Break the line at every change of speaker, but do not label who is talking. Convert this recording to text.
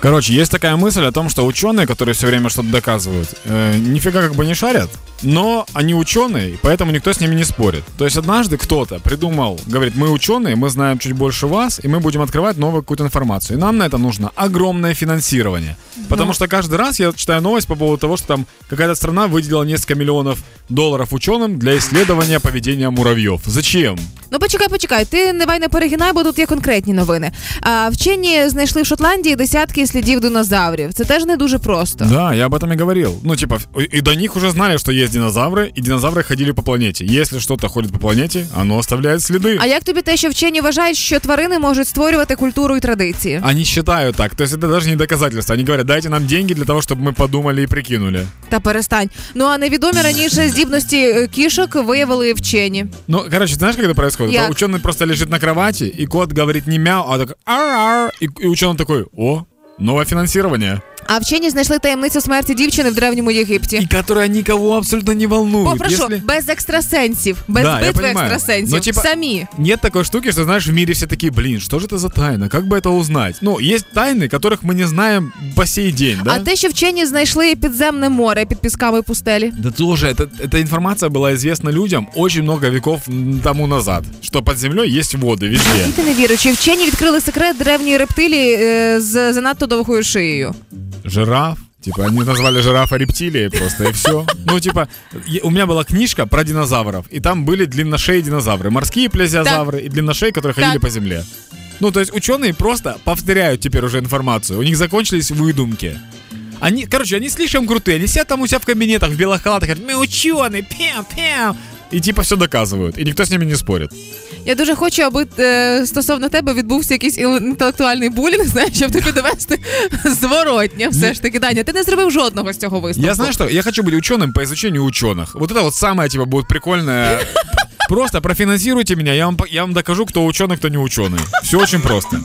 Короче, есть такая мысль о том, что ученые, которые все время что-то доказывают, э, нифига как бы не шарят, но они ученые, поэтому никто с ними не спорит. То есть однажды кто-то придумал, говорит, мы ученые, мы знаем чуть больше вас, и мы будем открывать новую какую-то информацию. И нам на это нужно огромное финансирование. Потому что каждый раз я читаю новость по поводу того, что там какая-то страна выделила несколько миллионов долларов ученым для исследования поведения муравьев. Зачем?
Ну почекай, почекай, ти давай не перегинай, бо тут є конкретні новини. А вчені знайшли в Шотландії десятки слідів динозаврів. Це теж не дуже просто.
Да, я об этом и говорил. Ну, типа, и до них уже знали, что есть динозавры, и динозавры ходили по планете. Если что-то ходит по планете, оно оставляет следы.
А як тобі те, що вчені вважають, що тварини можуть створювати культуру і традиції?
Они считают так. То есть это даже не доказательство. Они говорят, дайте нам деньги для того, чтобы мы подумали и прикинули.
Та перестань. Ну а невідомі раніше здібності е, кішок виявили вчені.
Ну, короче, знаешь, как это происходит?
Як?
Ученый просто лежит на кровати, и кот говорит не мяу, а так ар и, и ученый такой, о, новое финансирование.
А вчені знайшли таємницю смерти дівчини в древньому Єгипті.
И которая никого абсолютно не волнует.
О, прошу,
Если-
без екстрасенсів, без
Да, я
битви
понимаю.
екстрасенсів.
Ну, типа-
Самі.
Нет такой штуки, что, знаешь, в мире все такие, блин, что же это за тайна? Как бы это узнать? Ну, есть тайны, которых мы не знаем по сей день, да?
А те, що вчені знайшли підземне море під пісками пустелі.
Да тоже, это, эта информация была известна людям очень много веков м, тому назад, что под землей есть воды везде.
Ти не віриш, чи вчені відкрили секрет древньої рептилії е, з занадто довгою шиєю.
Жираф, типа, они назвали жирафа рептилией просто, и все. Ну, типа, у меня была книжка про динозавров, и там были длинношеи динозавры, морские плезиозавры и длинношеи, которые ходили по земле. Ну, то есть ученые просто повторяют теперь уже информацию, у них закончились выдумки. Они, короче, они слишком крутые, они сидят там у себя в кабинетах в белых халатах, говорят, мы ученые, пяу, пяу И типа все доказывают, и никто с ними не спорит.
Я дуже хочу, аби е, стосовно тебе відбувся якийсь іл- інтелектуальний булінг, знаєш, щоб тобі довести зворотня. Все ж таки, Даня, ти не зробив жодного з цього висновку.
Я знаю, что я хочу быть ученым по изучению ученых. Вот это вот самое, типа, будет прикольное. Просто профинансируйте меня, я вам, по- я вам докажу, кто ученый, кто не ученый. Все очень просто.